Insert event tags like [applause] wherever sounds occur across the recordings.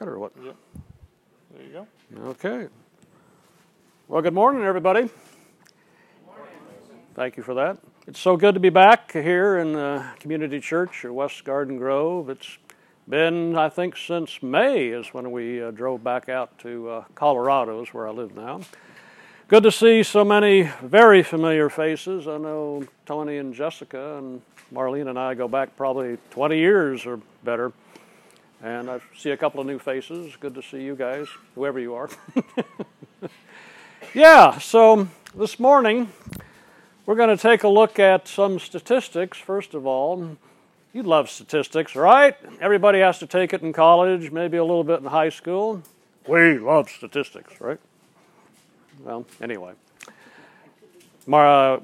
or what? Yep. There you go. Okay. Well, good morning, everybody. Thank you for that. It's so good to be back here in the community church at West Garden Grove. It's been, I think, since May is when we uh, drove back out to uh, Colorado, is where I live now. Good to see so many very familiar faces. I know Tony and Jessica and Marlene and I go back probably 20 years or better. And I see a couple of new faces. Good to see you guys, whoever you are. [laughs] yeah, so this morning we're going to take a look at some statistics, first of all. You love statistics, right? Everybody has to take it in college, maybe a little bit in high school. We love statistics, right? Well, anyway. Mara,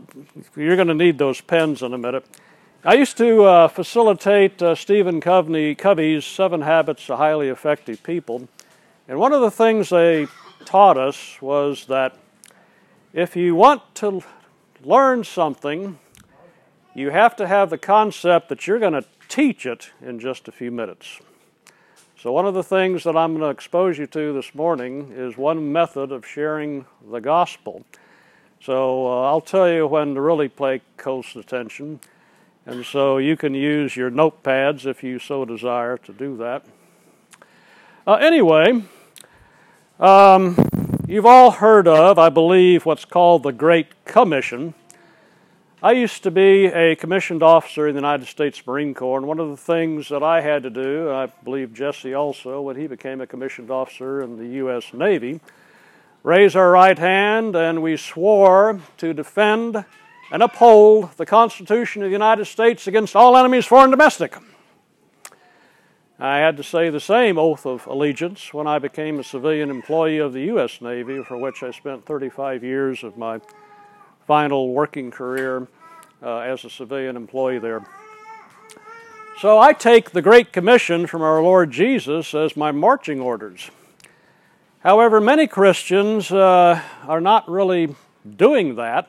you're going to need those pens in a minute. I used to uh, facilitate uh, Stephen Covey, Covey's Seven Habits of Highly Effective People. And one of the things they taught us was that if you want to learn something, you have to have the concept that you're going to teach it in just a few minutes. So, one of the things that I'm going to expose you to this morning is one method of sharing the gospel. So, uh, I'll tell you when to really pay close attention. And so you can use your notepads if you so desire to do that. Uh, anyway, um, you've all heard of, I believe, what's called the Great Commission. I used to be a commissioned officer in the United States Marine Corps, and one of the things that I had to do, I believe Jesse also, when he became a commissioned officer in the U.S. Navy, raise our right hand and we swore to defend and uphold the Constitution of the United States against all enemies, foreign and domestic. I had to say the same oath of allegiance when I became a civilian employee of the U.S. Navy, for which I spent 35 years of my final working career uh, as a civilian employee there. So I take the Great Commission from our Lord Jesus as my marching orders. However, many Christians uh, are not really doing that.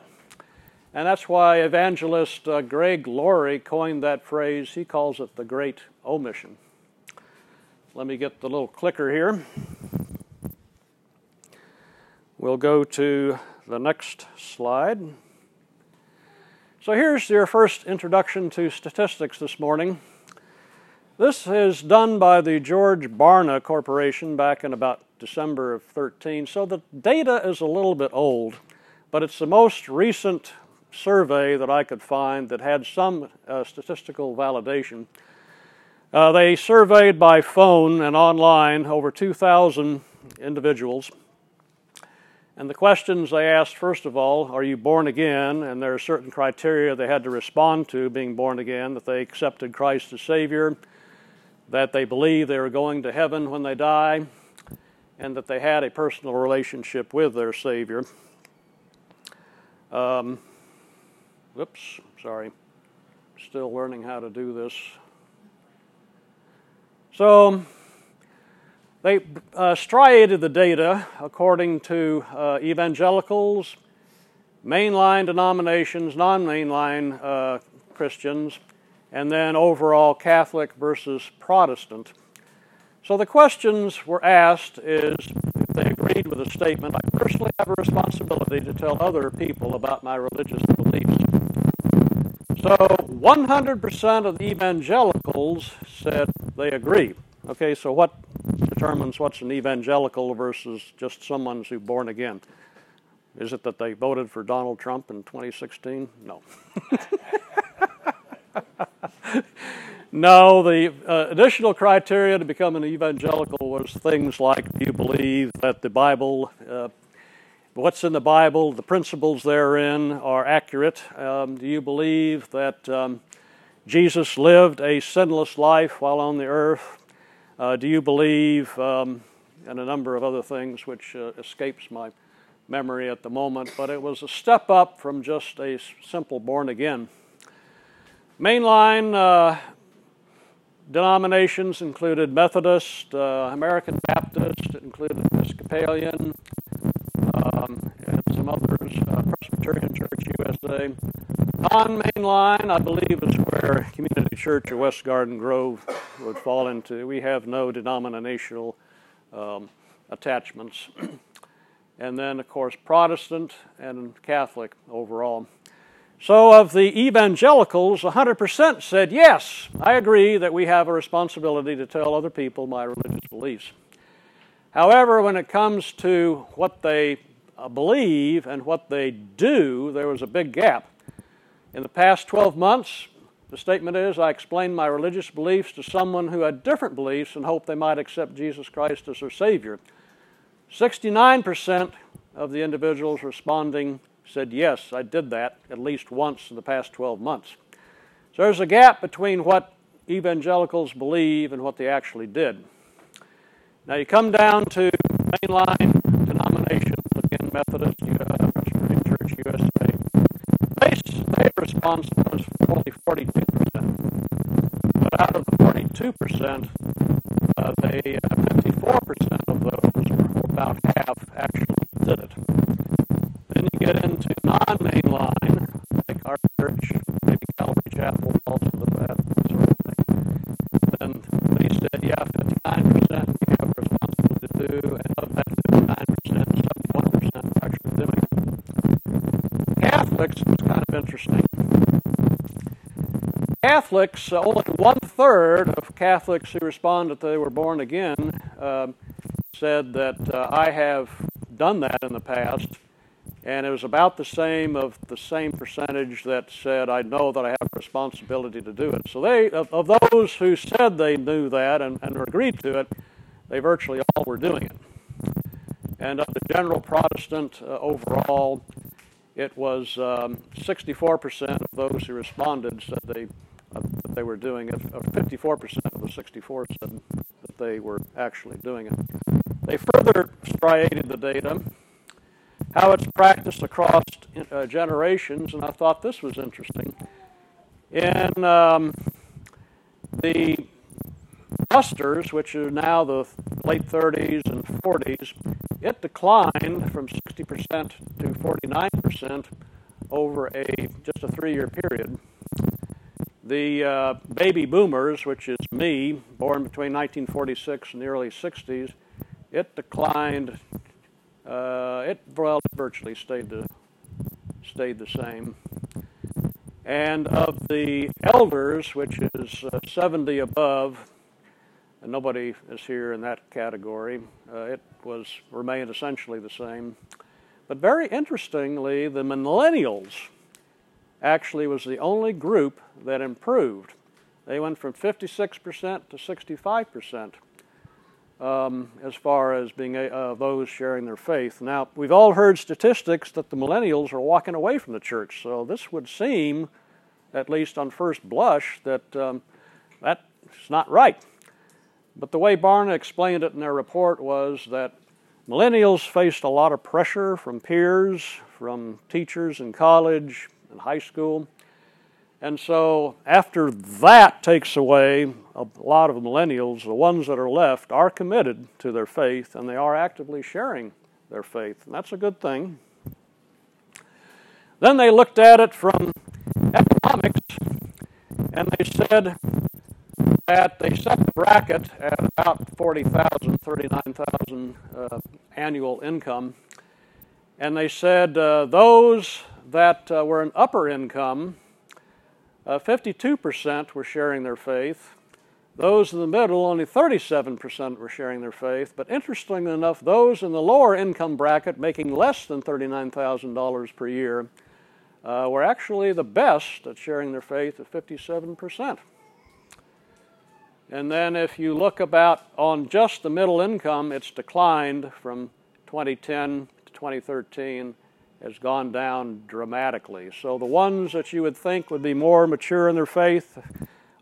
And that's why evangelist uh, Greg Laurie coined that phrase. He calls it the Great Omission. Let me get the little clicker here. We'll go to the next slide. So here's your first introduction to statistics this morning. This is done by the George Barna Corporation back in about December of 13. So the data is a little bit old, but it's the most recent survey that I could find that had some uh, statistical validation. Uh, they surveyed by phone and online over 2,000 individuals. And the questions they asked, first of all, are you born again? And there are certain criteria they had to respond to being born again that they accepted Christ as Savior, that they believe they are going to heaven when they die, and that they had a personal relationship with their Savior. Um, Whoops, sorry. Still learning how to do this. So, they uh, striated the data according to uh, evangelicals, mainline denominations, non mainline uh, Christians, and then overall Catholic versus Protestant. So the questions were asked is if they agreed with the statement, I personally have a responsibility to tell other people about my religious beliefs. So 100% of the evangelicals said they agree. Okay, so what determines what's an evangelical versus just someone who's born again? Is it that they voted for Donald Trump in 2016? No. [laughs] no, the uh, additional criteria to become an evangelical was things like do you believe that the Bible uh, what's in the Bible, the principles therein are accurate? Um, do you believe that um, Jesus lived a sinless life while on the earth? Uh, do you believe, um, and a number of other things which uh, escapes my memory at the moment, but it was a step up from just a simple born again. Mainline uh, denominations included Methodist, uh, American Baptist, it included Episcopalian, some others, uh, Presbyterian Church USA. On mainline, I believe, is where Community Church of West Garden Grove would fall into. We have no denominational um, attachments. and then, of course, Protestant and Catholic overall. So, of the evangelicals, 100% said, Yes, I agree that we have a responsibility to tell other people my religious beliefs. However, when it comes to what they Uh, believe and what they do, there was a big gap. In the past 12 months, the statement is I explained my religious beliefs to someone who had different beliefs and hoped they might accept Jesus Christ as their Savior. 69% of the individuals responding said, Yes, I did that at least once in the past 12 months. So there's a gap between what evangelicals believe and what they actually did. Now you come down to mainline Methodist, uh, Presbyterian Church USA. They, their response was only 42%. But out of the 42%, uh, they, uh, 54% of those, about half, actually did it. Then you get into non-mainline, like our church, maybe Calvary Chapel, also the that sort of thing. Then they said, yeah, 59% you have a responsibility to do, and of that 59%, 71% actually doing it. Catholics was kind of interesting. Catholics, uh, only one third of Catholics who responded that they were born again uh, said that uh, I have done that in the past, and it was about the same of the same percentage that said I know that I have a responsibility to do it. So they, of, of those who said they knew that and, and agreed to it, they virtually all were doing it. And of the general Protestant uh, overall, it was um, 64% of those who responded said they that they were doing it. Uh, 54% of the 64 said that they were actually doing it. They further striated the data, how it's practiced across uh, generations, and I thought this was interesting. In um, the clusters, which are now the late 30s and 40s, it declined from 60% to 49% over a just a three-year period. The uh, baby boomers, which is me, born between 1946 and the early 60s, it declined. Uh, it well, virtually stayed the stayed the same. And of the elders, which is uh, 70 above, and nobody is here in that category. Uh, it was remained essentially the same. But very interestingly, the millennials actually was the only group that improved. They went from 56% to 65% um, as far as being a, uh, those sharing their faith. Now, we've all heard statistics that the millennials are walking away from the church, so this would seem, at least on first blush, that um, that's not right. But the way Barna explained it in their report was that millennials faced a lot of pressure from peers, from teachers in college, in high school. And so, after that takes away a lot of millennials, the ones that are left are committed to their faith and they are actively sharing their faith. And that's a good thing. Then they looked at it from economics and they said that they set the bracket at about 40,000, 39,000 uh, annual income. And they said uh, those that uh, were in upper income, uh, 52% were sharing their faith. Those in the middle, only 37% were sharing their faith. But interestingly enough, those in the lower income bracket, making less than $39,000 per year, uh, were actually the best at sharing their faith at 57%. And then if you look about on just the middle income, it's declined from 2010 to 2013 has gone down dramatically. So the ones that you would think would be more mature in their faith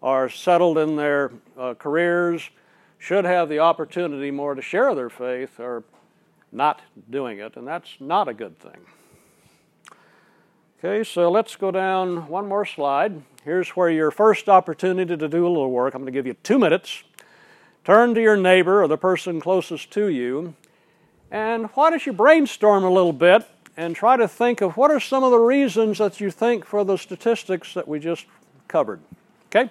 are settled in their uh, careers, should have the opportunity more to share their faith, are not doing it, and that's not a good thing. Okay, so let's go down one more slide. Here's where your first opportunity to do a little work. I'm going to give you two minutes. Turn to your neighbor or the person closest to you, and why don't you brainstorm a little bit and try to think of what are some of the reasons that you think for the statistics that we just covered. Okay?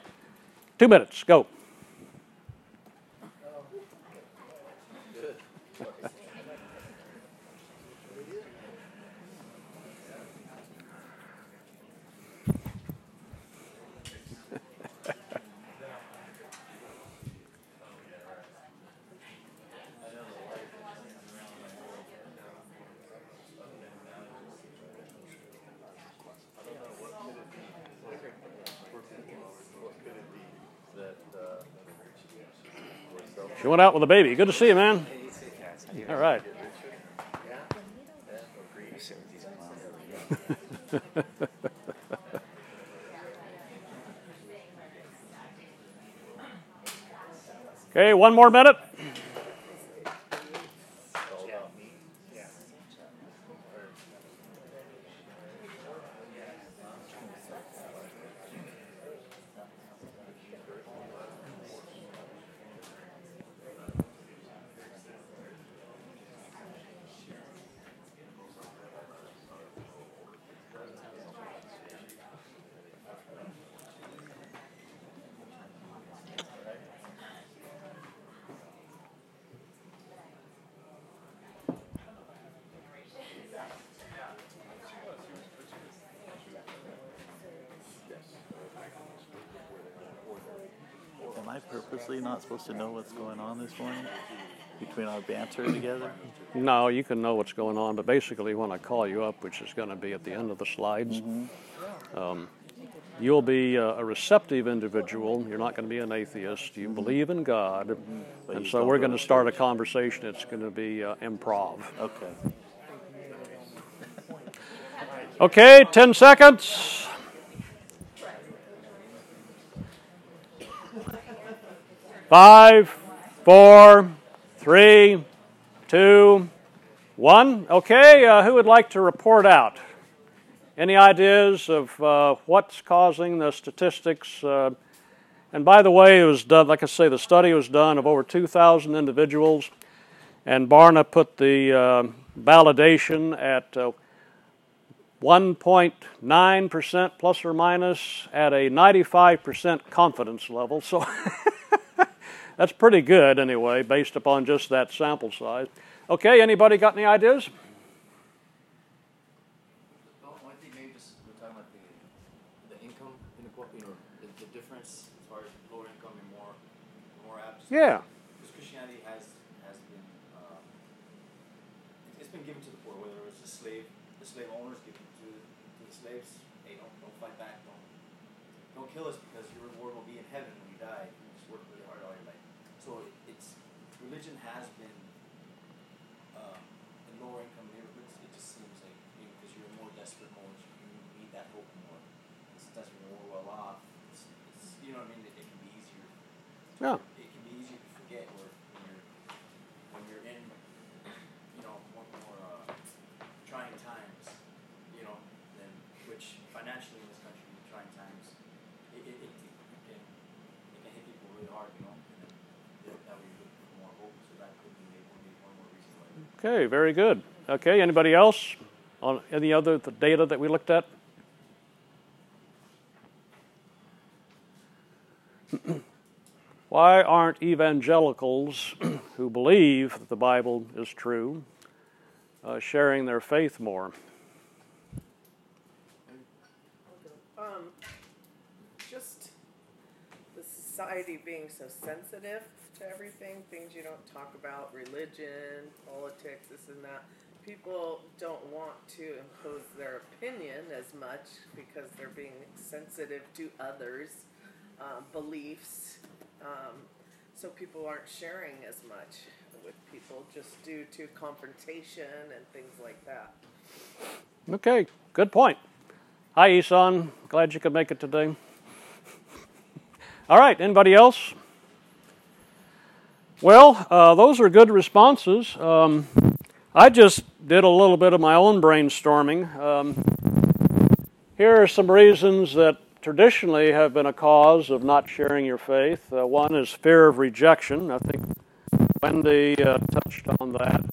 Two minutes, go. She went out with a baby. Good to see you, man. All right. [laughs] okay, one more minute. Am I purposely not supposed to know what's going on this morning between our banter together? No, you can know what's going on, but basically, when I call you up, which is going to be at the end of the slides, um, you'll be a, a receptive individual. You're not going to be an atheist. You believe in God, But and so we're going to to start a conversation. It's going to be uh, improv. Okay. Okay, 10 seconds. Five, four, three, two, one. Okay, uh, who would like to report out? Any ideas of uh, what's causing the statistics? Uh, and by the way, it was done, like I say, the study was done of over 2,000 individuals, and Barna put the uh, validation at uh, 1.9% plus or minus at a 95% confidence level. So [laughs] that's pretty good anyway, based upon just that sample size. Okay, anybody got any ideas? Oh, I think maybe just we're talking about the, the income inequality, or the, the difference as far as lower income and more, more apps. Yeah. Because Christianity has, has been, uh, it's been given to the poor, whether it was the slave, the slave owners giving to, to the slaves, hey, don't, don't fight back, don't, don't kill us because your reward will be in heaven when you die. You just work really hard all your life. So it, it's, religion has been, uh, in lower income neighborhoods, it just seems like, you know, because you're in more desperate mode, you need that hope more. And sometimes when you're more well off, it's, it's, you know what I mean, it, it can be easier Yeah. it can be easy to forget where when you're when you're in you know more, more uh, trying times you know than which financially in this country trying times it, it, it, it can it can hit people really hard you know and then that way you're looking for more hope so that could be maybe one, maybe one more reason why Okay, very good. Okay, anybody else on any other the data that we looked at? Why aren't evangelicals [clears throat] who believe that the Bible is true uh, sharing their faith more? Um, just the society being so sensitive to everything, things you don't talk about, religion, politics, this and that. People don't want to impose their opinion as much because they're being sensitive to others' um, beliefs. Um, so people aren't sharing as much with people just due to confrontation and things like that. Okay, good point. Hi, Isan. Glad you could make it today. All right, anybody else? Well, uh, those are good responses. Um, I just did a little bit of my own brainstorming. Um, here are some reasons that traditionally have been a cause of not sharing your faith. Uh, one is fear of rejection. I think Wendy uh, touched on that.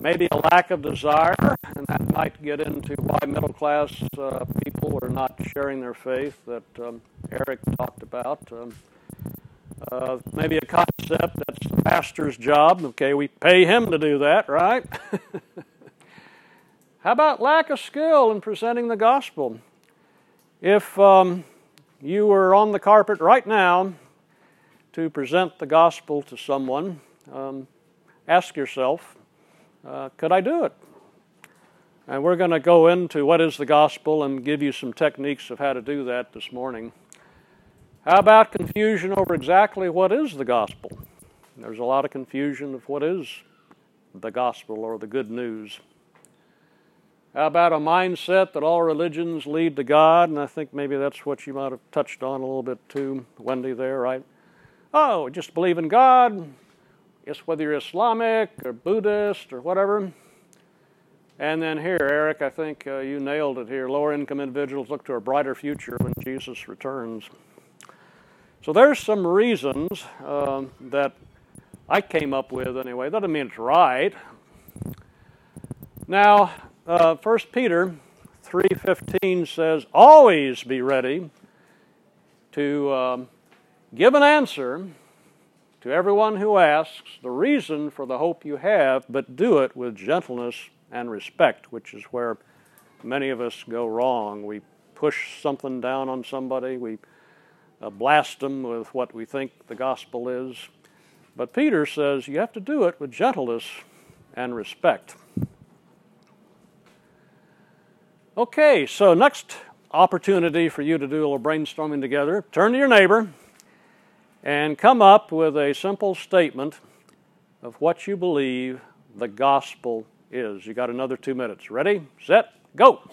Maybe a lack of desire, and that might get into why middle class uh, people are not sharing their faith that um, Eric talked about. Um, uh, maybe a concept that's the pastor's job. Okay, we pay him to do that, right? [laughs] How about lack of skill in presenting the gospel? If um, you were on the carpet right now to present the gospel to someone, um, ask yourself, uh, could I do it? And we're going to go into what is the gospel and give you some techniques of how to do that this morning. How about confusion over exactly what is the gospel? There's a lot of confusion of what is the gospel or the good news. How about a mindset that all religions lead to God? And I think maybe that's what you might have touched on a little bit too, Wendy, there, right? Oh, just believe in God. Yes, whether you're Islamic or Buddhist or whatever. And then here, Eric, I think uh, you nailed it here. Lower income individuals look to a brighter future when Jesus returns. So there's some reasons um, that I came up with anyway. That doesn't mean it's right. Now, uh, 1 Peter 3.15 says, Always be ready to um, give an answer to everyone who asks the reason for the hope you have, but do it with gentleness and respect, which is where many of us go wrong. We push something down on somebody, we uh, blast them with what we think the gospel is. But Peter says you have to do it with gentleness and respect. Okay, so next opportunity for you to do a little brainstorming together. Turn to your neighbor and come up with a simple statement of what you believe the gospel is. You got another two minutes. Ready, set, go.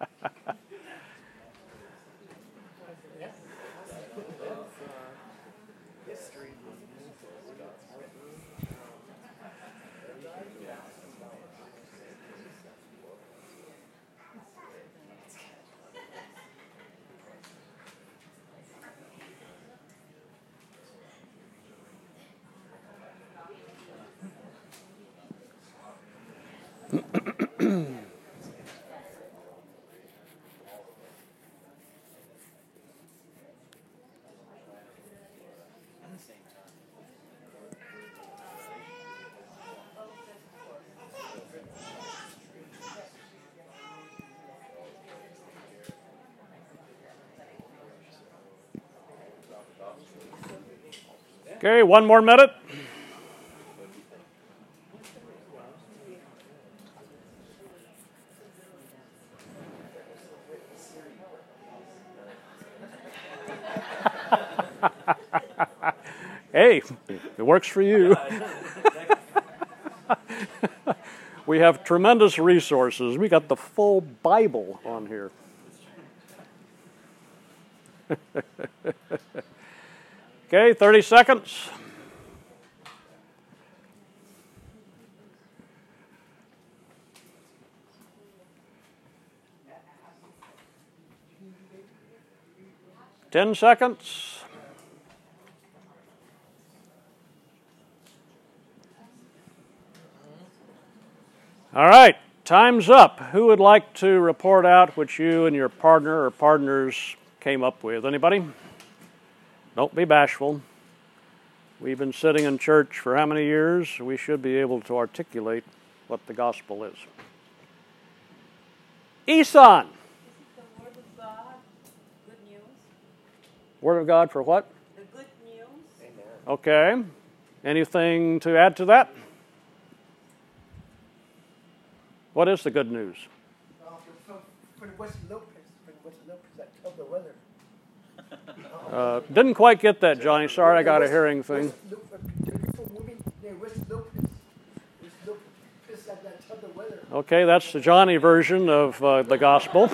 [laughs] Okay, one more minute. [laughs] hey, it works for you. [laughs] we have tremendous resources. We got the full Bible on here. [laughs] Okay, 30 seconds. Ten seconds. All right, time's up. Who would like to report out what you and your partner or partners came up with? Anybody? Don't be bashful. We've been sitting in church for how many years? We should be able to articulate what the gospel is. Eson. Word of God, good news. Word of God for what? The good news. Okay. Anything to add to that? What is the good news? Uh, West Lopez, West Lopez, that tell the weather. Uh, didn't quite get that, Johnny. Sorry, I got a hearing thing. West Lo- uh, the beautiful woman named West Lopez. West Lopez, that, that tell the weather. Okay, that's the Johnny version of uh, the gospel.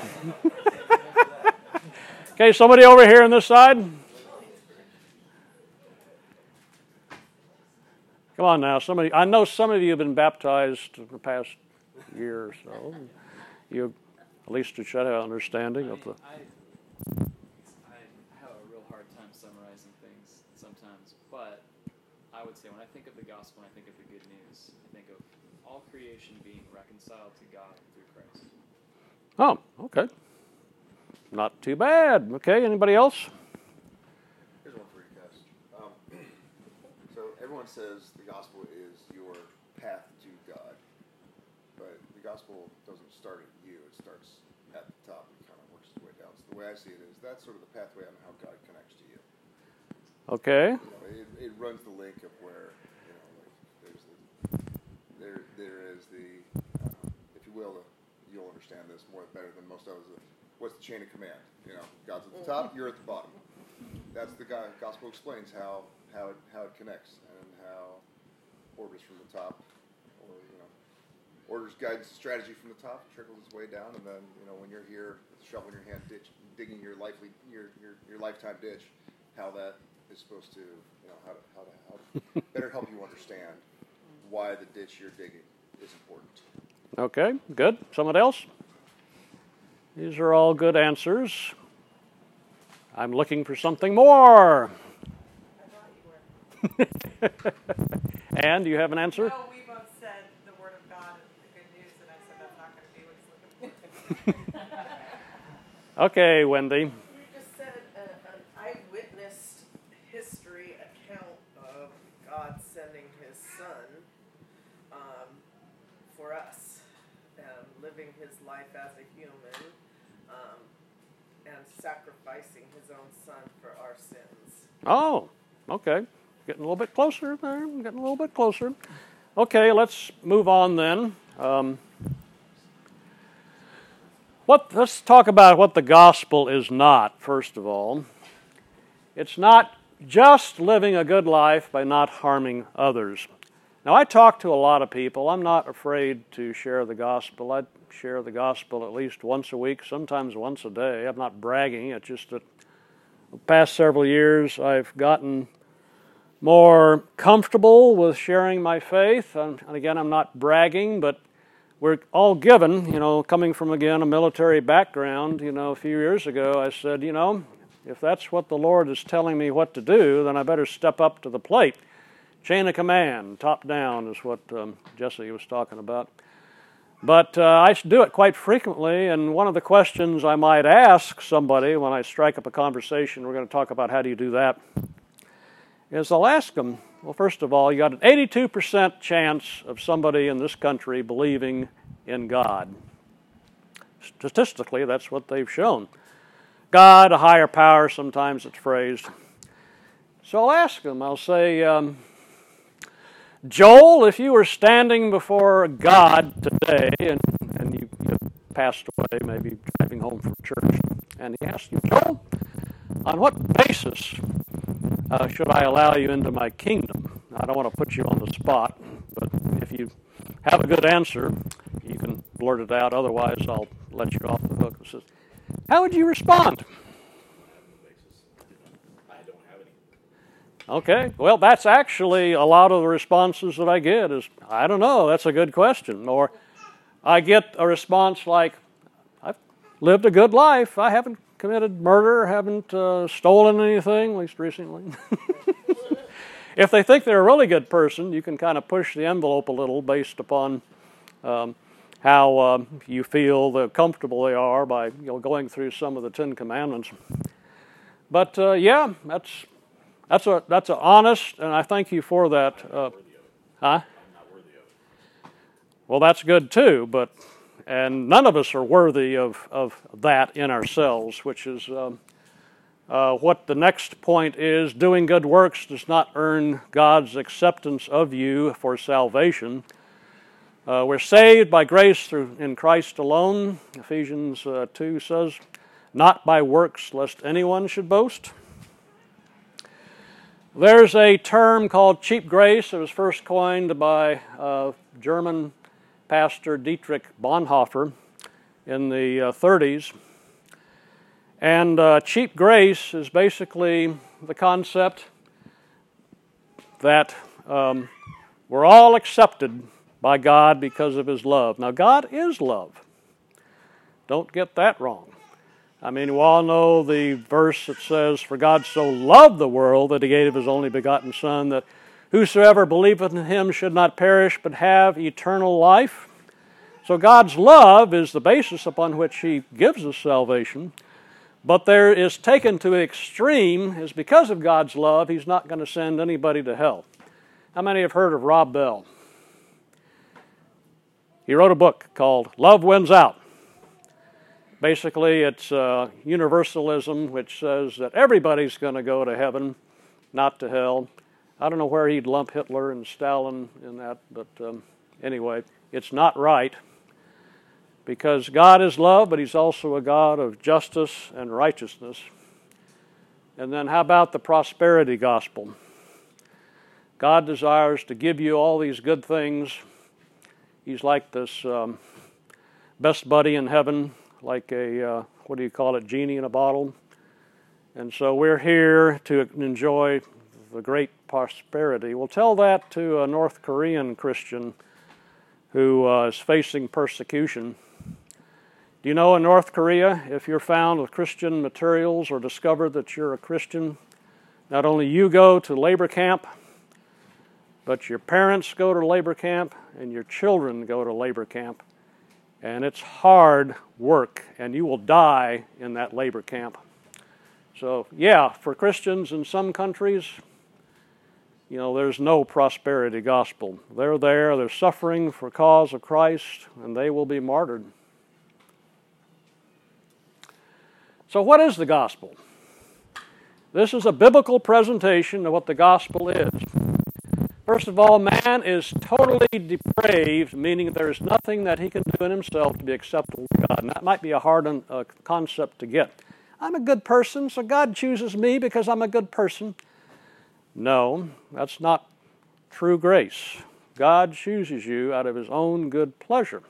[laughs] okay, somebody over here on this side. Come on now, somebody. I know some of you have been baptized in the past year or so. You at least should have an understanding of the. I, I have a real hard time summarizing things sometimes, but I would say when I think of the gospel, I think of the good news. I think of all creation being reconciled to God through Christ. Oh, okay. Not too bad. Okay, anybody else? Here's one for you guys. Um, [clears throat] so everyone says the gospel is your path to God, but the gospel doesn't start at you. It starts at the top and kind of works its way down. So the way I see it is that's sort of the pathway on how God connects to you. Okay. You know, it, it runs the link of where you know, like there's the there there is the uh, if you will, you'll understand this more better than most of us. What's the chain of command? You know, God's at the top, you're at the bottom. That's the God, gospel explains how how it how it connects and how orders from the top, or you know, orders guidance strategy from the top trickles its way down, and then you know when you're here with a shovel in your hand, ditch, digging your lively your, your your lifetime ditch, how that is supposed to you know how to how to, how to [laughs] better help you understand why the ditch you're digging is important. Okay, good. Someone else? These are all good answers. I'm looking for something more. [laughs] and do you have an answer? Well, we both said the word of God is the good news, and I said that's not going to be what he's looking for. [laughs] Okay, Wendy. You just said an, an eyewitness history account of God sending His Son um, for us, um, living His life as a human, um, and sacrificing His own Son for our sins. Oh, okay. Getting a little bit closer there. Getting a little bit closer. Okay, let's move on then. Um, what, let's talk about what the gospel is not, first of all. It's not just living a good life by not harming others. Now, I talk to a lot of people. I'm not afraid to share the gospel. I share the gospel at least once a week, sometimes once a day. I'm not bragging, it's just that the past several years I've gotten more comfortable with sharing my faith. And, again, I'm not bragging, but we're all given, you know, coming from again a military background, you know, a few years ago, I said, you know, if that's what the Lord is telling me what to do, then I better step up to the plate. Chain of command, top down, is what um, Jesse was talking about. But uh, I do it quite frequently, and one of the questions I might ask somebody when I strike up a conversation, we're going to talk about how do you do that, is I'll ask them, well, first of all, you got an 82% chance of somebody in this country believing in God. Statistically, that's what they've shown. God, a higher power, sometimes it's phrased. So I'll ask them, I'll say, um, Joel, if you were standing before God today and, and you, you passed away, maybe driving home from church, and he asked you, Joel, on what basis uh, should I allow you into my kingdom? I don't want to put you on the spot, but if you have a good answer, you can blurt it out. Otherwise, I'll let you off the hook. How would you respond? Okay, well, that's actually a lot of the responses that I get is, I don't know, that's a good question. Or I get a response like, I've lived a good life. I haven't committed murder, haven't uh, stolen anything, at least recently. [laughs] if they think they're a really good person, you can kind of push the envelope a little based upon um, how um, you feel the comfortable they are by you know, going through some of the Ten Commandments. But uh, yeah, that's that's a that's a honest, and I thank you for that. Uh, huh? Well, that's good too, but and none of us are worthy of of that in ourselves, which is. Um, uh, what the next point is doing good works does not earn God's acceptance of you for salvation. Uh, we're saved by grace through in Christ alone. Ephesians uh, 2 says, not by works, lest anyone should boast. There's a term called cheap grace. It was first coined by uh, German pastor Dietrich Bonhoeffer in the uh, 30s. And uh, cheap grace is basically the concept that um, we're all accepted by God because of His love. Now, God is love. Don't get that wrong. I mean, we all know the verse that says, For God so loved the world that He gave His only begotten Son, that whosoever believeth in Him should not perish but have eternal life. So, God's love is the basis upon which He gives us salvation. But there is taken to extreme is because of God's love, He's not going to send anybody to hell. How many have heard of Rob Bell? He wrote a book called Love Wins Out. Basically, it's uh, universalism, which says that everybody's going to go to heaven, not to hell. I don't know where he'd lump Hitler and Stalin in that, but um, anyway, it's not right because God is love, but He's also a God of justice and righteousness. And then, how about the prosperity gospel? God desires to give you all these good things. He's like this um, best buddy in heaven, like a, uh, what do you call it, genie in a bottle. And so we're here to enjoy the great prosperity. We'll tell that to a North Korean Christian who uh, is facing persecution. Do you know in North Korea, if you're found with Christian materials or discovered that you're a Christian, not only you go to labor camp, but your parents go to labor camp and your children go to labor camp. And it's hard work, and you will die in that labor camp. So, yeah, for Christians in some countries, you know, there's no prosperity gospel. They're there, they're suffering for cause of Christ, and they will be martyred. So, what is the gospel? This is a biblical presentation of what the gospel is. First of all, man is totally depraved, meaning there is nothing that he can do in himself to be acceptable to God. And that might be a hard uh, concept to get. I'm a good person, so God chooses me because I'm a good person. No, that's not true grace. God chooses you out of his own good pleasure.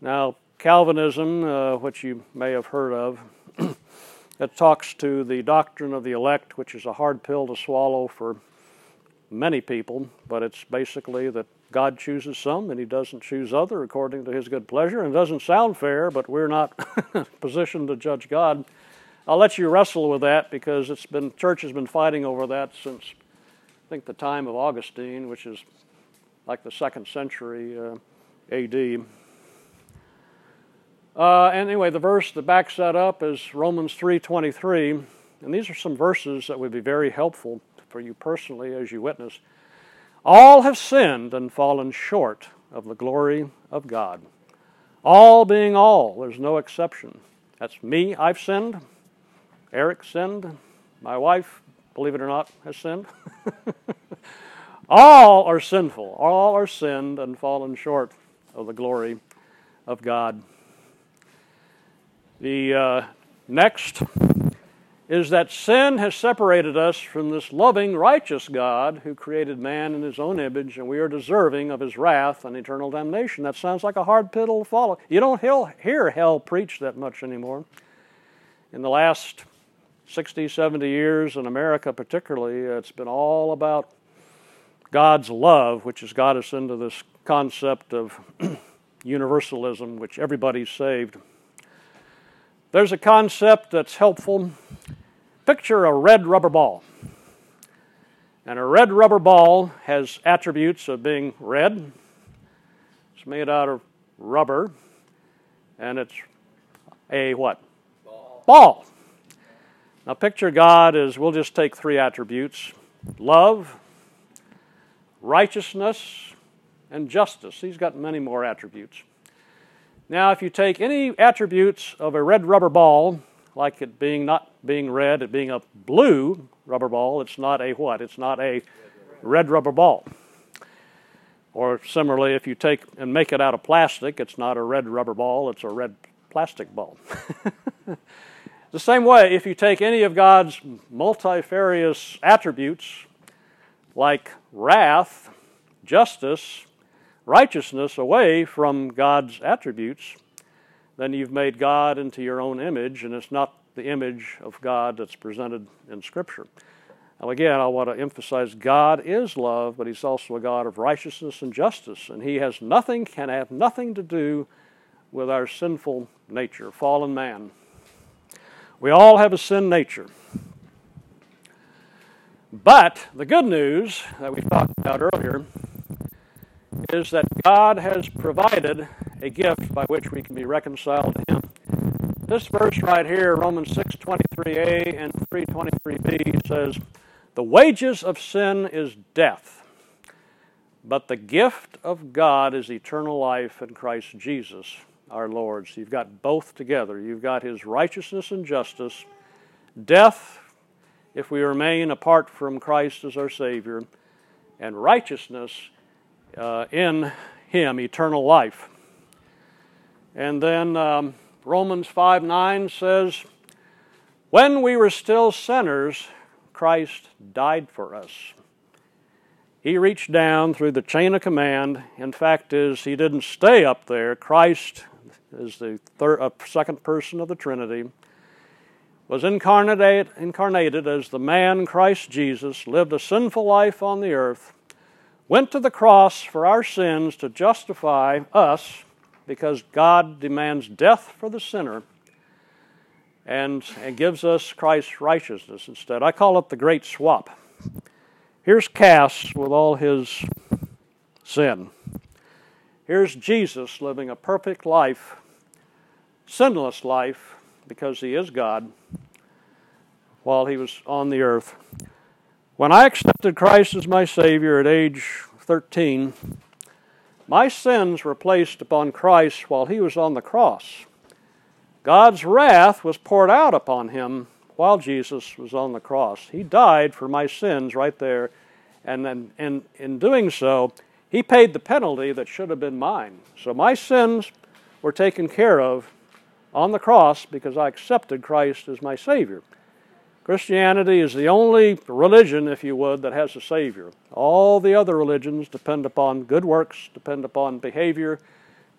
Now, Calvinism, uh, which you may have heard of, [clears throat] it talks to the doctrine of the elect, which is a hard pill to swallow for many people, but it's basically that God chooses some and He doesn't choose other according to His good pleasure. And it doesn't sound fair, but we're not [laughs] positioned to judge God. I'll let you wrestle with that because it's been church has been fighting over that since I think the time of Augustine, which is like the second century uh, A.D. Uh, anyway, the verse that backs that up is Romans 3:23, and these are some verses that would be very helpful for you personally as you witness. All have sinned and fallen short of the glory of God. All being all, there's no exception. That's me, I've sinned. Eric sinned. My wife, believe it or not, has sinned. [laughs] all are sinful. All are sinned and fallen short of the glory of God. The uh, next is that sin has separated us from this loving, righteous God who created man in his own image, and we are deserving of his wrath and eternal damnation. That sounds like a hard pill to follow. You don't hear hell preached that much anymore. In the last 60, 70 years, in America particularly, it's been all about God's love, which has got us into this concept of [clears throat] universalism, which everybody's saved. There's a concept that's helpful. Picture a red rubber ball. And a red rubber ball has attributes of being red. It's made out of rubber. And it's a what? Ball. ball. Now picture God as we'll just take three attributes love, righteousness, and justice. He's got many more attributes. Now, if you take any attributes of a red rubber ball, like it being not being red, it being a blue rubber ball, it's not a what? It's not a red rubber ball. Or similarly, if you take and make it out of plastic, it's not a red rubber ball, it's a red plastic ball. [laughs] the same way, if you take any of God's multifarious attributes, like wrath, justice, righteousness away from God's attributes, then you've made God into your own image, and it's not the image of God that's presented in Scripture. Now, again, I want to emphasize God is love, but He's also a God of righteousness and justice, and He has nothing, can have nothing to do with our sinful nature, fallen man. We all have a sin nature. But the good news that we talked about earlier is that God has provided a gift by which we can be reconciled to Him. This verse right here, Romans 6:23a and 3:23b says, The wages of sin is death, but the gift of God is eternal life in Christ Jesus our Lord. So you've got both together. You've got His righteousness and justice, death if we remain apart from Christ as our Savior, and righteousness uh, in Him, eternal life. And then um, Romans 5 9 says, When we were still sinners, Christ died for us. He reached down through the chain of command. In fact, is he didn't stay up there. Christ is the third, uh, second person of the Trinity was incarnate, incarnated as the man Christ Jesus, lived a sinful life on the earth, went to the cross for our sins to justify us because God demands death for the sinner and, and gives us Christ's righteousness instead. I call it the great swap. Here's Cass with all his sin. Here's Jesus living a perfect life, sinless life, because he is God while he was on the earth. When I accepted Christ as my Savior at age 13, my sins were placed upon Christ while he was on the cross. God's wrath was poured out upon him while Jesus was on the cross. He died for my sins right there, and then in, in doing so, he paid the penalty that should have been mine. So my sins were taken care of on the cross because I accepted Christ as my Savior. Christianity is the only religion, if you would, that has a Savior. All the other religions depend upon good works, depend upon behavior,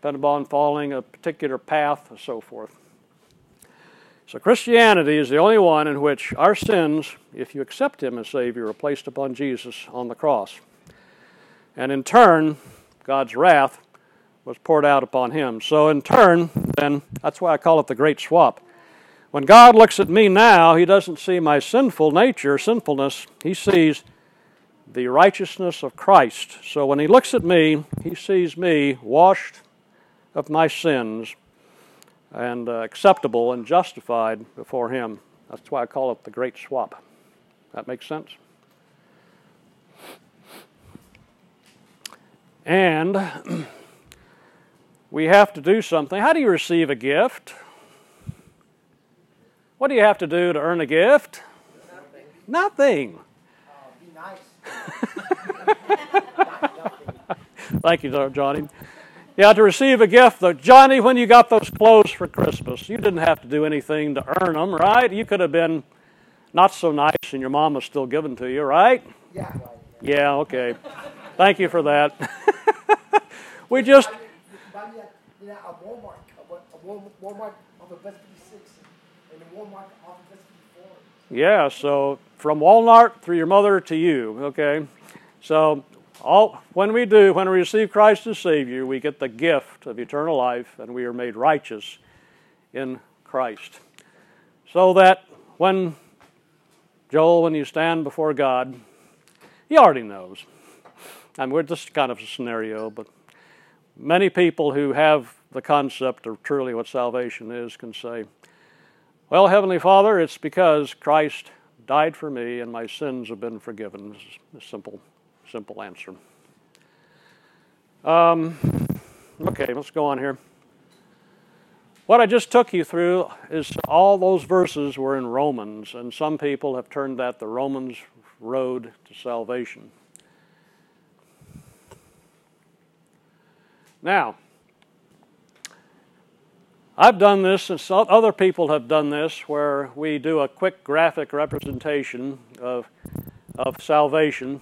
depend upon following a particular path, and so forth. So Christianity is the only one in which our sins, if you accept Him as Savior, are placed upon Jesus on the cross. And in turn, God's wrath was poured out upon Him. So in turn, then, that's why I call it the great swap. When God looks at me now, He doesn't see my sinful nature, sinfulness. He sees the righteousness of Christ. So when He looks at me, He sees me washed of my sins and uh, acceptable and justified before Him. That's why I call it the great swap. That makes sense? And [clears throat] we have to do something. How do you receive a gift? What do you have to do to earn a gift? Nothing. Nothing. Thank you, Johnny. Yeah, to receive a gift, though. Johnny, when you got those clothes for Christmas, you didn't have to do anything to earn them, right? You could have been not so nice and your mom was still giving to you, right? Yeah. Yeah, okay. Thank you for that. [laughs] we just. Walmart, Walmart Yeah, so from Walmart through your mother to you, okay? So all when we do, when we receive Christ as Savior, we get the gift of eternal life and we are made righteous in Christ. So that when Joel, when you stand before God, he already knows. And we're just kind of a scenario, but many people who have the concept of truly what salvation is can say, well, Heavenly Father, it's because Christ died for me and my sins have been forgiven. This is a simple, simple answer. Um, okay, let's go on here. What I just took you through is all those verses were in Romans, and some people have turned that the Romans road to salvation. Now, I've done this, and other people have done this, where we do a quick graphic representation of, of salvation.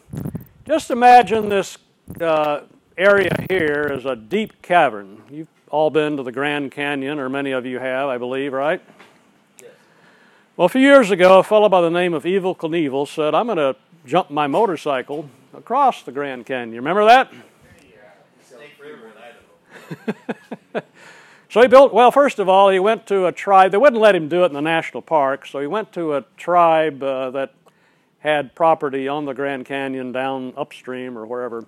Just imagine this uh, area here is a deep cavern. You've all been to the Grand Canyon, or many of you have, I believe, right? Yes. Well, a few years ago, a fellow by the name of Evel Knievel said, I'm going to jump my motorcycle across the Grand Canyon. You Remember that? Yeah. Snake River in Idaho. [laughs] So he built, well, first of all, he went to a tribe. They wouldn't let him do it in the national park, so he went to a tribe uh, that had property on the Grand Canyon down upstream or wherever.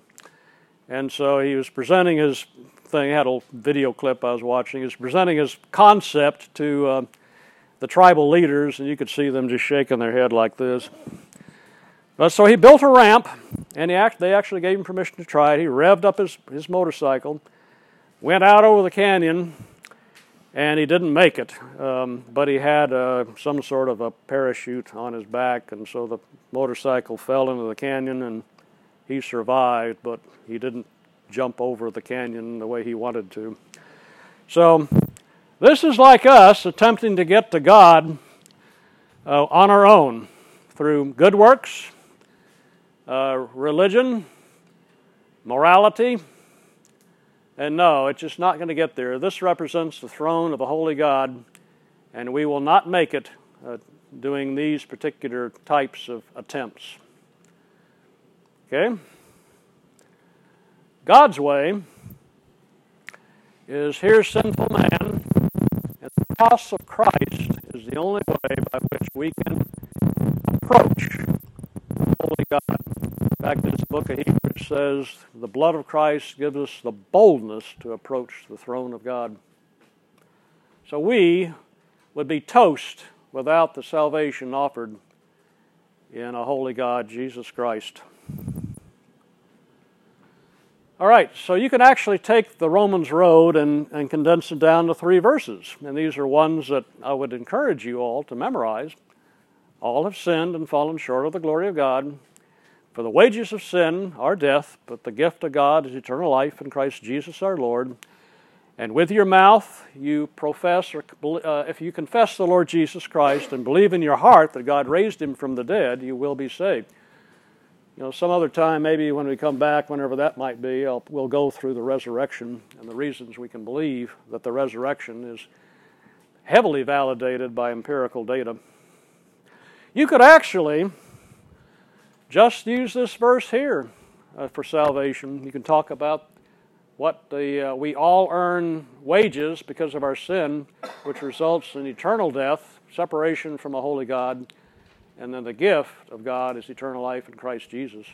And so he was presenting his thing, had a video clip I was watching. He was presenting his concept to uh, the tribal leaders, and you could see them just shaking their head like this. But so he built a ramp, and act, they actually gave him permission to try it. He revved up his, his motorcycle, went out over the canyon, and he didn't make it. Um, but he had uh, some sort of a parachute on his back, and so the motorcycle fell into the canyon, and he survived, but he didn't jump over the canyon the way he wanted to. So, this is like us attempting to get to God uh, on our own through good works, uh, religion, morality. And no, it's just not going to get there. This represents the throne of a holy God, and we will not make it uh, doing these particular types of attempts. Okay? God's way is here's sinful man, and the cross of Christ is the only way by which we can approach holy God. In fact, this book of Hebrews says the blood of Christ gives us the boldness to approach the throne of God. So we would be toast without the salvation offered in a holy God, Jesus Christ. All right, so you can actually take the Romans road and, and condense it down to three verses. And these are ones that I would encourage you all to memorize. All have sinned and fallen short of the glory of God. For the wages of sin are death, but the gift of God is eternal life in Christ Jesus our Lord. And with your mouth you profess, or uh, if you confess the Lord Jesus Christ and believe in your heart that God raised him from the dead, you will be saved. You know, some other time, maybe when we come back, whenever that might be, I'll, we'll go through the resurrection and the reasons we can believe that the resurrection is heavily validated by empirical data. You could actually just use this verse here uh, for salvation. You can talk about what the uh, we all earn wages because of our sin, which results in eternal death, separation from a holy God and then the gift of God is eternal life in Christ Jesus.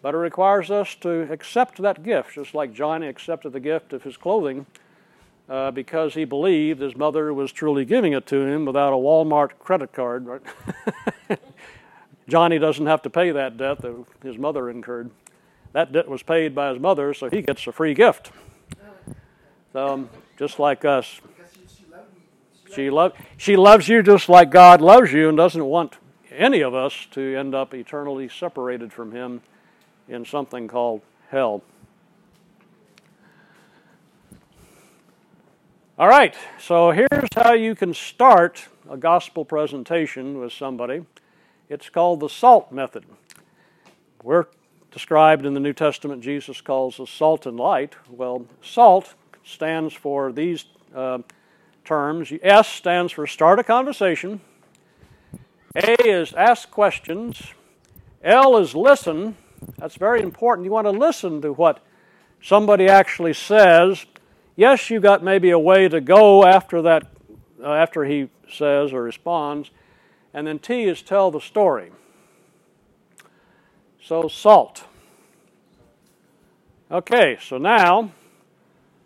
But it requires us to accept that gift, just like Johnny accepted the gift of his clothing uh, because he believed his mother was truly giving it to him without a Walmart credit card. Right? [laughs] Johnny doesn't have to pay that debt that his mother incurred. That debt was paid by his mother, so he gets a free gift. Um, just like us. She, love, she loves you just like God loves you and doesn't want any of us to end up eternally separated from Him in something called hell. All right, so here's how you can start a gospel presentation with somebody. It's called the SALT method. We're described in the New Testament, Jesus calls us salt and light. Well, SALT stands for these uh, terms. S stands for start a conversation. A is ask questions. L is listen. That's very important. You want to listen to what somebody actually says. Yes, you got maybe a way to go after that, uh, after he says or responds. And then T is tell the story. So salt. Okay, so now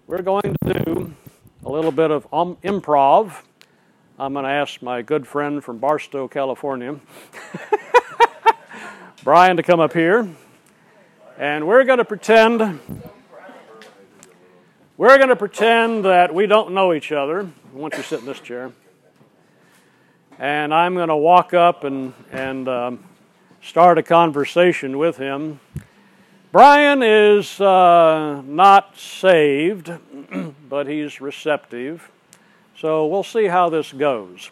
we're going to do a little bit of um, improv. I'm going to ask my good friend from Barstow, California, [laughs] Brian, to come up here. And we're going to pretend we're going to pretend that we don't know each other. Want you sit in this chair. And I'm going to walk up and, and um, start a conversation with him. Brian is uh, not saved, [clears throat] but he's receptive. So we'll see how this goes.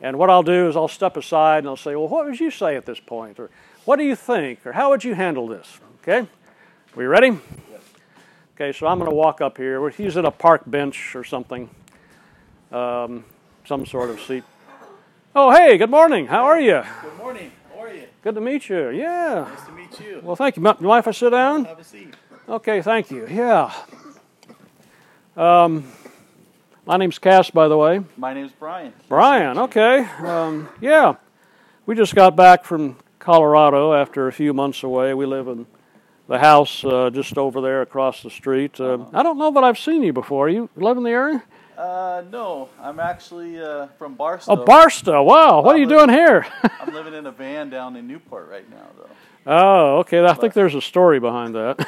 And what I'll do is I'll step aside and I'll say, well, what would you say at this point? Or what do you think? Or how would you handle this? Okay? We ready? Yes. Okay, so I'm going to walk up here. He's at a park bench or something, um, some sort of seat. Oh, hey, good morning. How are you? Good morning. How are you? Good to meet you. Yeah. Nice to meet you. Well, thank you. You mind if I sit down? Have a seat. Okay, thank you. Yeah. Um, my name's Cass, by the way. My name's Brian. Brian, okay. Um, yeah. We just got back from Colorado after a few months away. We live in the house uh, just over there across the street. Uh, uh-huh. I don't know that I've seen you before. You live in the area? Uh, no, I'm actually uh, from Barstow. Oh, Barstow. Wow. What are you doing here? [laughs] I'm [laughs] living in a van down in Newport right now, though. oh, okay. I think there's a story behind that.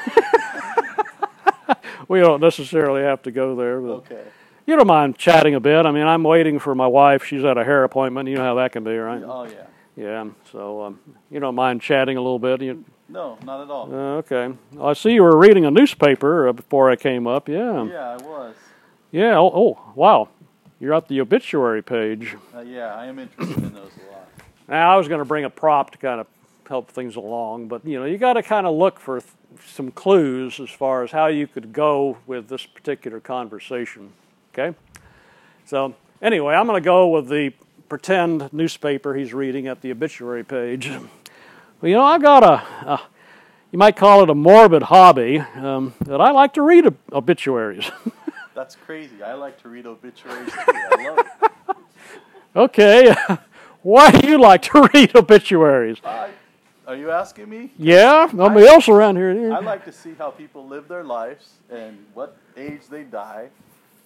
[laughs] we don't necessarily have to go there, but Okay. you don't mind chatting a bit. I mean, I'm waiting for my wife. She's at a hair appointment. You know how that can be, right? Oh yeah. Yeah. So um, you don't mind chatting a little bit. You, No, not at all. uh, okay. Well, I see you were reading a newspaper uh, before I came up. Yeah. yeah, I was. Yeah. Oh, oh, wow. You're at the obituary page. Uh, yeah, I am interested in those a lot. Now, I was going to bring a prop to kind of help things along, but you know, you got to kind of look for th- some clues as far as how you could go with this particular conversation. Okay? So, anyway, I'm going to go with the pretend newspaper he's reading at the obituary page. Well, you know, I've got a, a you might call it a morbid hobby um, that I like to read ob- obituaries. [laughs] That's crazy. I like to read obituaries too. I love it. [laughs] okay, [laughs] why do you like to [laughs] read obituaries? I, are you asking me? Yeah, nobody else around here. I like to see how people live their lives and what age they die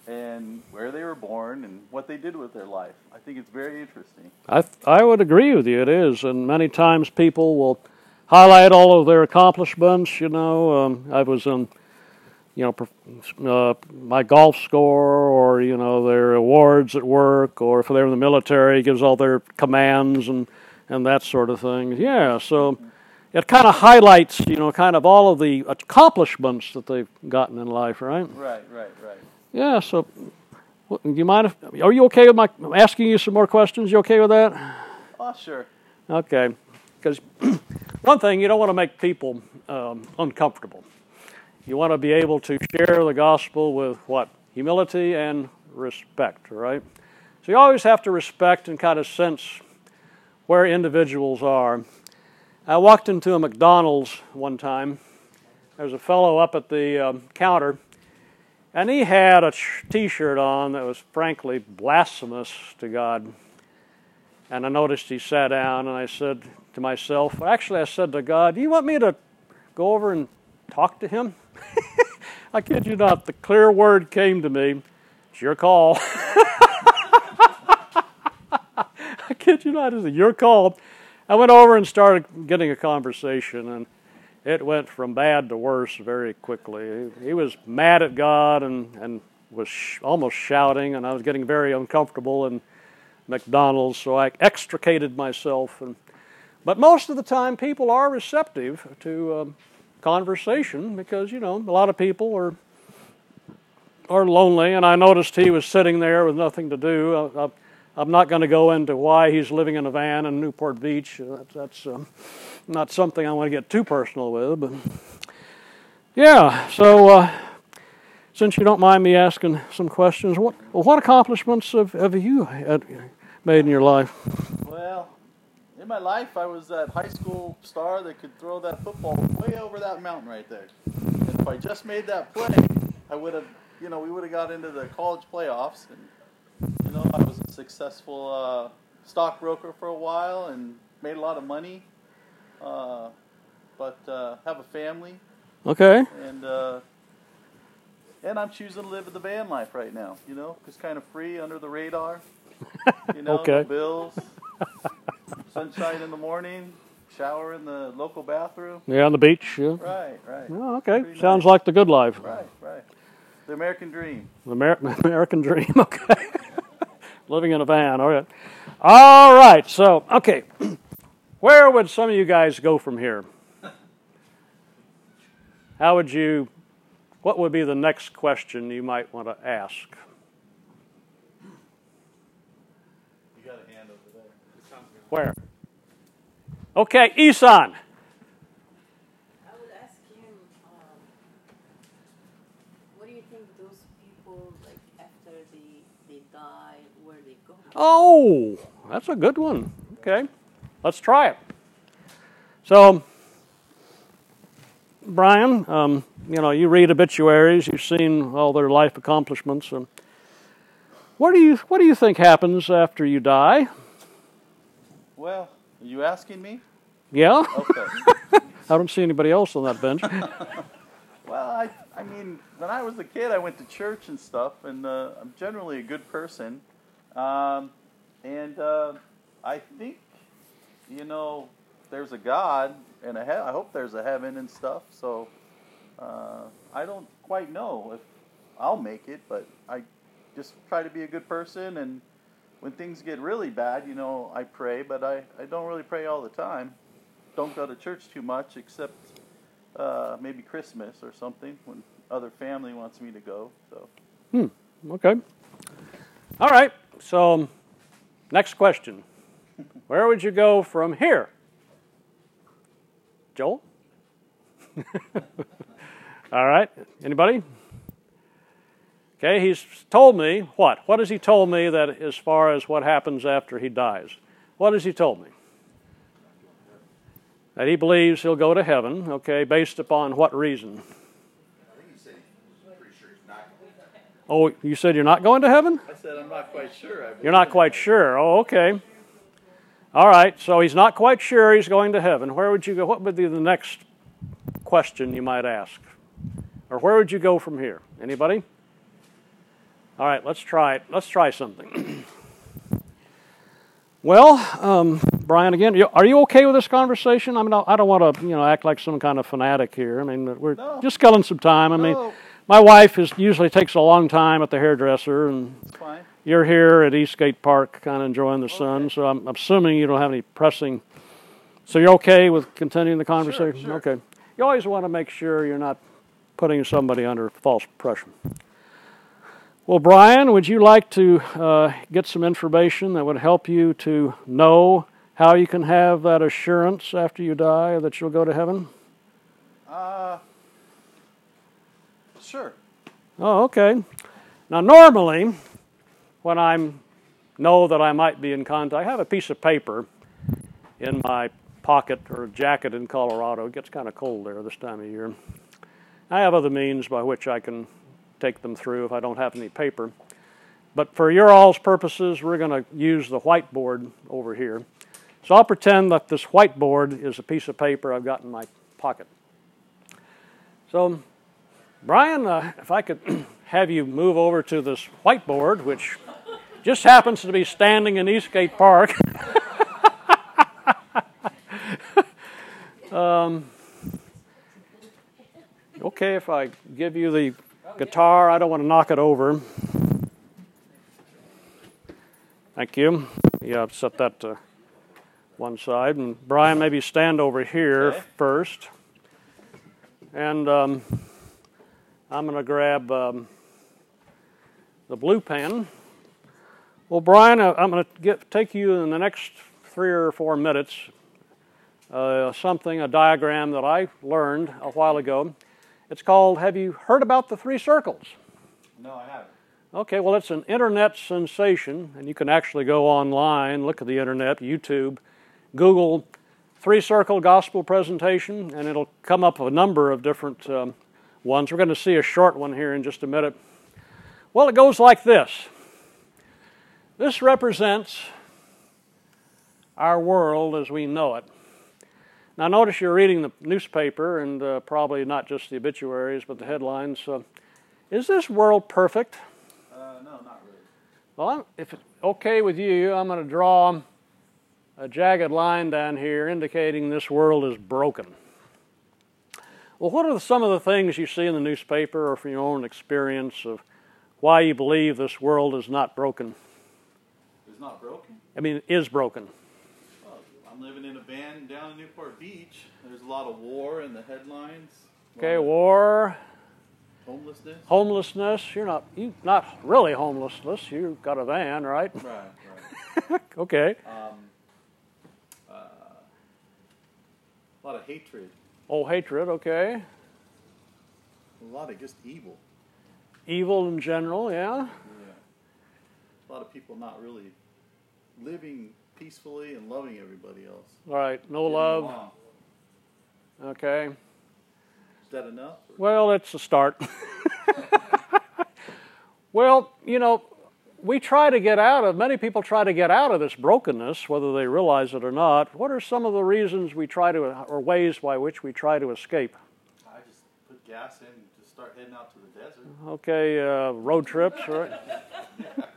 and where they were born and what they did with their life. I think it's very interesting. I I would agree with you. It is, and many times people will highlight all of their accomplishments. You know, um, I was in, you know, uh, my golf score, or you know, their awards at work, or if they're in the military, gives all their commands and and that sort of thing. Yeah, so it kind of highlights, you know, kind of all of the accomplishments that they've gotten in life, right? Right, right, right. Yeah. So, do you mind if are you okay with my asking you some more questions? You okay with that? Oh, sure. Okay, because [clears throat] one thing you don't want to make people um, uncomfortable. You want to be able to share the gospel with what humility and respect, right? So you always have to respect and kind of sense where individuals are. I walked into a McDonald's one time. There was a fellow up at the um, counter, and he had a sh- T-shirt on that was frankly blasphemous to God. And I noticed he sat down, and I said to myself, actually, I said to God, Do you want me to go over and talk to him? I kid you not, the clear word came to me, It's your call. [laughs] I kid you not, it's your call. I went over and started getting a conversation, and it went from bad to worse very quickly. He, was mad at God and, and was sh- almost shouting, and I was getting very uncomfortable. in McDonald's, so I extricated myself. And, but most of the time, people are receptive to um, conversation because you know a lot of people are are lonely. And I noticed he was sitting there with nothing to do. I, I, I'm not going to go into why he's living in a van in Newport Beach. Uh, That's, that's um, not something I want to get too personal with. But yeah, so. Uh, since you don't mind me asking some questions, what what accomplishments have, have you made in your life? Well, my life, I was that high school star that could throw that football way over that mountain right there. And if I just made that play, I would have, you know, we would have got into the college playoffs. And, you know, I was a successful uh, stockbroker for a while and made a lot of money. Uh, but uh, have a family, Okay. and uh, and I'm choosing to live the van life right now. You know, just kind of free under the radar. You know, [laughs] Okay. no bills, sunshine in the morning, shower in the local bathroom. Yeah, on the beach. Yeah. Right, right, Oh, okay. Pretty Sounds nice. like the good life. right, right. The American dream. The Amer- [laughs] American dream. [laughs] Okay. Living in a van. All right. All right. So, okay. [clears throat] Where would some of you guys go from here? How would you, what would be the next question you might want to ask? You got a hand over there. Where? Okay, Isan. I would ask him, um, what do you think those people, like, after they, they die, where they go? Oh, that's a good one. Okay, let's try it. So, Brian, um, you know, you read obituaries, you've seen all their life accomplishments. and what do you what do you think happens after you die? Well, are you asking me? Yeah, Okay. [laughs] I don't see anybody else on that bench. [laughs] Well, I, I mean, when I was a kid, I went to church and stuff, and uh, I'm generally a good person. Um, and uh, I think, you know, there's a God and a he- I hope there's a heaven and stuff. So uh, I don't quite know if I'll make it, but I just try to be a good person. And when things get really bad, you know, I pray, but I, I don't really pray all the time. Don't go to church too much, except uh, maybe Christmas or something when other family wants me to go. So Hmm. Okay. All right. So, next question. [laughs] Where would you go from here? Joel? [laughs] All right. Anybody? Okay, he's told me what? What has he told me that as far as what happens after he dies? What has he told me? That he believes he'll go to heaven, okay, based upon what reason? I think he said he's pretty sure he's not. Oh, you said you're not going to heaven? I said I'm not quite sure. I You're not quite sure. Oh, okay. All right. So he's not quite sure he's going to heaven. Where would you go? What would be the next question you might ask? Or where would you go from here? Anybody? All right. Let's try it. Let's try something. [clears throat] well, um, Brian, again, are you okay with this conversation? I mean, I don't want to, you know, act like some kind of fanatic here. I mean, we're No. just killing some time. I mean, No. my wife is usually takes a long time at the hairdresser, and you're here at Eastgate Park, kind of enjoying the sun. So I'm assuming you don't have any pressing. So you're okay with continuing the conversation? sure. Okay. You always want to make sure you're not putting somebody under false pressure. Well, Brian, would you like to uh, get some information that would help you to know how you can have that assurance after you die that you'll go to heaven? Uh, sure. Oh, okay. Now, normally, when I know that I might be in contact, I have a piece of paper in my pocket or jacket in Colorado. It gets kind of cold there this time of year. I have other means by which I can take them through if I don't have any paper. But for your all's purposes, we're going to use the whiteboard over here. So I'll pretend that this whiteboard is a piece of paper I've got in my pocket. So Brian, uh, if I could [clears throat] have you move over to this whiteboard, which just happens to be standing in Eastgate Park. [laughs] um, okay, if I give you the guitar, I don't want to knock it over. Thank you. Yeah, I've set that to one side. And Brian, maybe stand over here Okay. first. And um, I'm going to grab um, the blue pen. Well, Brian, uh, I'm going to get, take you in the next three or four minutes uh, something, a diagram that I learned a while ago. It's called Have you heard about the three circles? No, I haven't. Okay, well, it's an internet sensation, and you can actually go online, look at the internet, YouTube, Google three circle gospel presentation, and it'll come up a number of different um, ones. We're going to see a short one here in just a minute. Well, it goes like this this represents our world as we know it. Now, notice you're reading the newspaper and uh, probably not just the obituaries, but the headlines. Uh, is this world perfect? Uh, no, not really. Well, I'm- if it's okay with you, I'm going to draw a jagged line down here indicating this world is broken. Well, what are some of the things you see in the newspaper or from your own experience of why you believe this world is not broken? It's not broken. I mean, is broken. I'm living in a van down in Newport Beach. There's a lot of war in the headlines. Okay, war, Homelessness. homelessness. You're not you not really homelessness. You've got a van, right? Right, right. [laughs] Okay. Um, uh, a lot of hatred. Oh, hatred. Okay. A lot of just evil. Evil in general. Yeah. Yeah. A lot of people not really living peacefully and loving everybody else. All right. No Getting love. along. Okay. Is that enough? or- Well, it's a start. [laughs] well, you know, we try to get out of, many people try to get out of this brokenness, whether they realize it or not. What are some of the reasons we try to, or ways by which we try to escape? I just put gas in and just start heading out to the desert. Okay, uh, road trips, right? [laughs]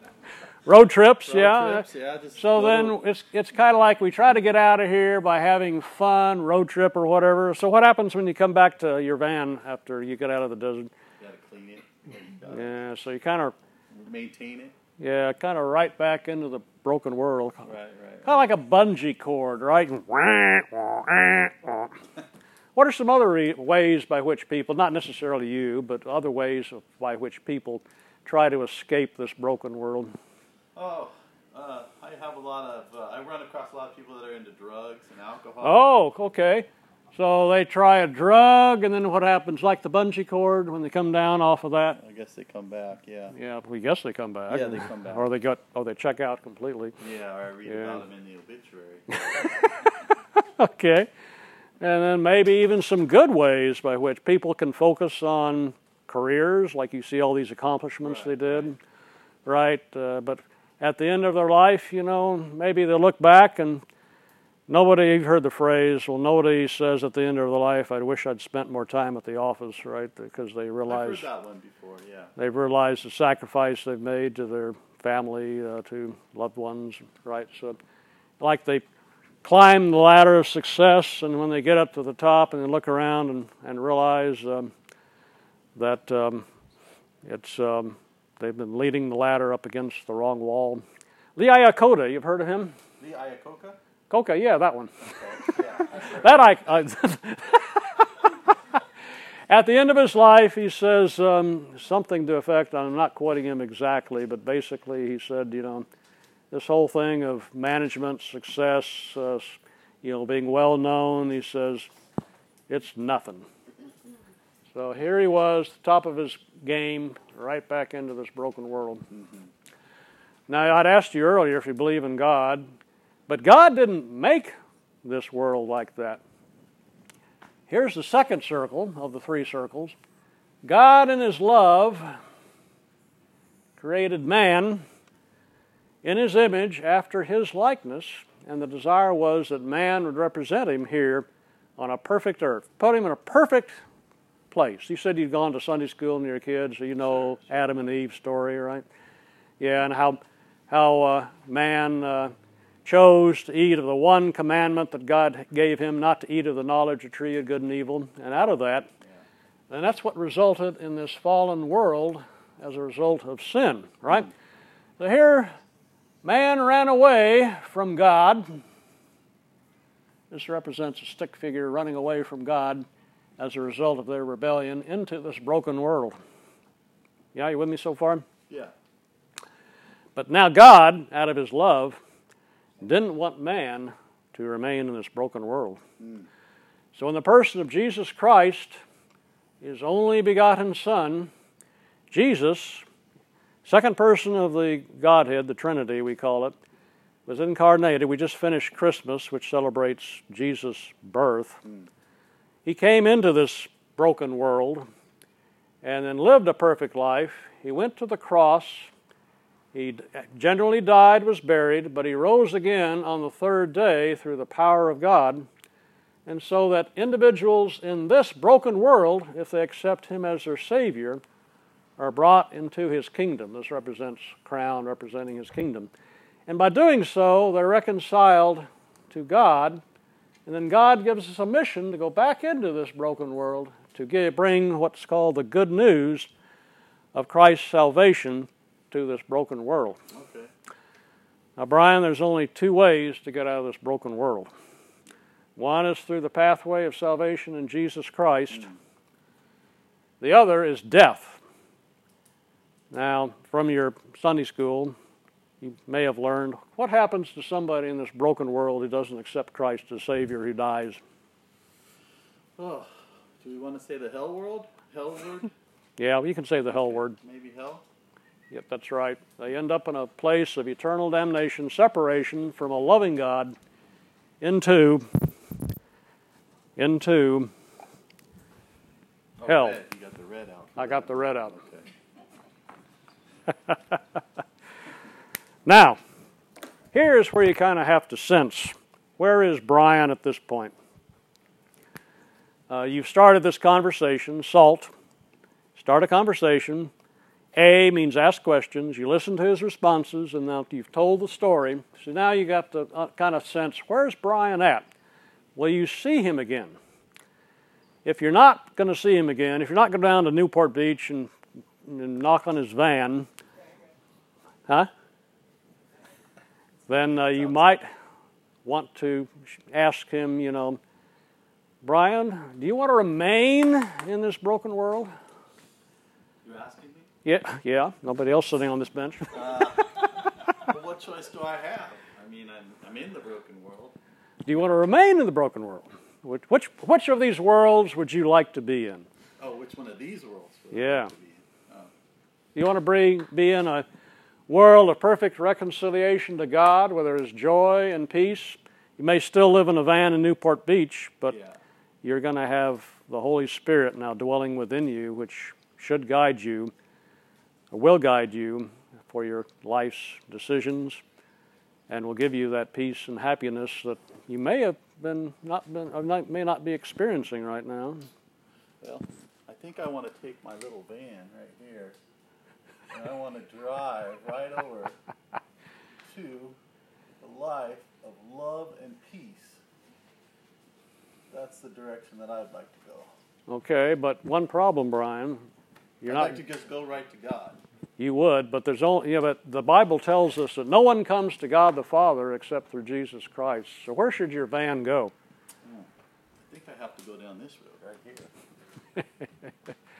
road trips, Road yeah. trips, yeah, So then it's it's kind of like we try to get out of here by having fun, road trip or whatever. So what happens when you come back to your van after you get out of the desert? you gotta clean it, gotta Yeah, so you kind of maintain it. yeah, kind of right back into the broken world. Right, right. Kind of like a bungee cord, right? [laughs] What are some other re- ways by which people, not necessarily you, but other ways of, by which people try to escape this broken world? Oh, uh, I have a lot of. Uh, I run across a lot of people that are into drugs and alcohol. Oh, okay. So they try a drug, and then what happens? Like the bungee cord, when they come down off of that? I guess they come back. Yeah. Yeah, we guess they come back. Yeah, they come back. Or they got, or they check out completely. Yeah, or I read Yeah. about them in the obituary. [laughs] Okay. And then maybe even some good ways by which people can focus on careers, like you see all these accomplishments Right, they did, right? Uh, but at the end of their life, you know, maybe they look back and nobody, heard the phrase, well, nobody says at the end of their life, I wish I'd spent more time at the office, right? Because they realize heard that one before. Yeah. they've realized the sacrifice they've made to their family, uh, to loved ones, right? So, like they climb the ladder of success, and when they get up to the top and they look around and, and realize um, that um, it's um, they've been leading the ladder up against the wrong wall. Lee Iacocca, you've heard of him? The Iacocca. Coca, yeah, that one. Okay. Yeah. That I. I [laughs] At the end of his life, he says um, something to effect. I'm not quoting him exactly, but basically, he said, you know, this whole thing of management success, uh, you know, being well known. He says it's nothing. So here he was, top of his game, right back into this broken world. Now, I'd asked you earlier if you believe in God, but God didn't make this world like that. Here's the second circle of the three circles God, in His love, created man in His image after His likeness, and the desire was that man would represent Him here on a perfect earth, put Him in a perfect place. You said you'd gone to Sunday school when you were a kid, so you know Adam and Eve story, right? Yeah, and how how uh, man uh, chose to eat of the one commandment that God gave him, not to eat of the knowledge of tree of good and evil, and out of that, and that's what resulted in this fallen world as a result of sin, right? So here, man ran away from God. This represents a stick figure running away from God as a result of their rebellion into this broken world. Yeah, you with me so far? Yeah. But now God, out of his love, didn't want man to remain in this broken world. Hmm. So, in the person of Jesus Christ, his only begotten Son, Jesus, second person of the Godhead, the Trinity, we call it, was incarnated. We just finished Christmas, which celebrates Jesus' birth. Hmm. He came into this broken world and then lived a perfect life. He went to the cross. He generally died, was buried, but he rose again on the third day through the power of God. And so that individuals in this broken world, if they accept him as their Savior, are brought into his kingdom. This represents crown representing his kingdom. And by doing so, they're reconciled to God. And then God gives us a mission to go back into this broken world to give, bring what's called the good news of Christ's salvation to this broken world. Okay. Now, Brian, there's only two ways to get out of this broken world. One is through the pathway of salvation in Jesus Christ. Mm. The other is death. Now, from your Sunday school, you may have learned what happens to somebody in this broken world who doesn't accept Christ as Savior who dies. Oh, do we want to say the hell world? Hell word? [laughs] Yeah, you can say the hell word. Maybe hell? Yep, that's right. They end up in a place of eternal damnation, separation from a loving God into into Oh, Hell. got the red out. I got the red out. Okay. [laughs] Now, here's where you kind of have to sense where is Brian at this point? uh, you've started this conversation, SALT. Start a conversation. A means ask questions. You listen to his responses, and now you've told the story. So now you got the uh, kind of sense where's Brian at? Will you see him again? If you're not going to see him again, if you're not going down to Newport Beach and, and knock on his van, huh? Then uh, you might want to ask him, you know, Brian, do you want to remain in this broken world? You asking me? Yeah, yeah. Nobody else sitting on this bench. Uh, well, what choice do I have? I mean, I'm, I'm in the broken world. Do you want to remain in the broken world? Which, which, which of these worlds would you like to be in? Oh, which one of these worlds? Yeah. like to be in? Oh. You want to be, be in a world of perfect reconciliation to God where there is joy and peace. You may still live in a van in Newport Beach, but yeah. you're going to have the Holy Spirit now dwelling within you, which should guide you, or will guide you for your life's decisions, and will give you that peace and happiness that you may have been not been or not, may not be experiencing right now. Well, I think I want to take my little van right here, and I want to drive right over [laughs] to the life of love and peace. That's the direction that I'd like to go. Okay, but one problem, Brian. You're I'd not. like to just go right to God. You would, but there's only. Yeah, but the Bible tells us that no one comes to God the Father except through Jesus Christ. So where should your van go? Hmm. I think I have to go down this road right here. [laughs]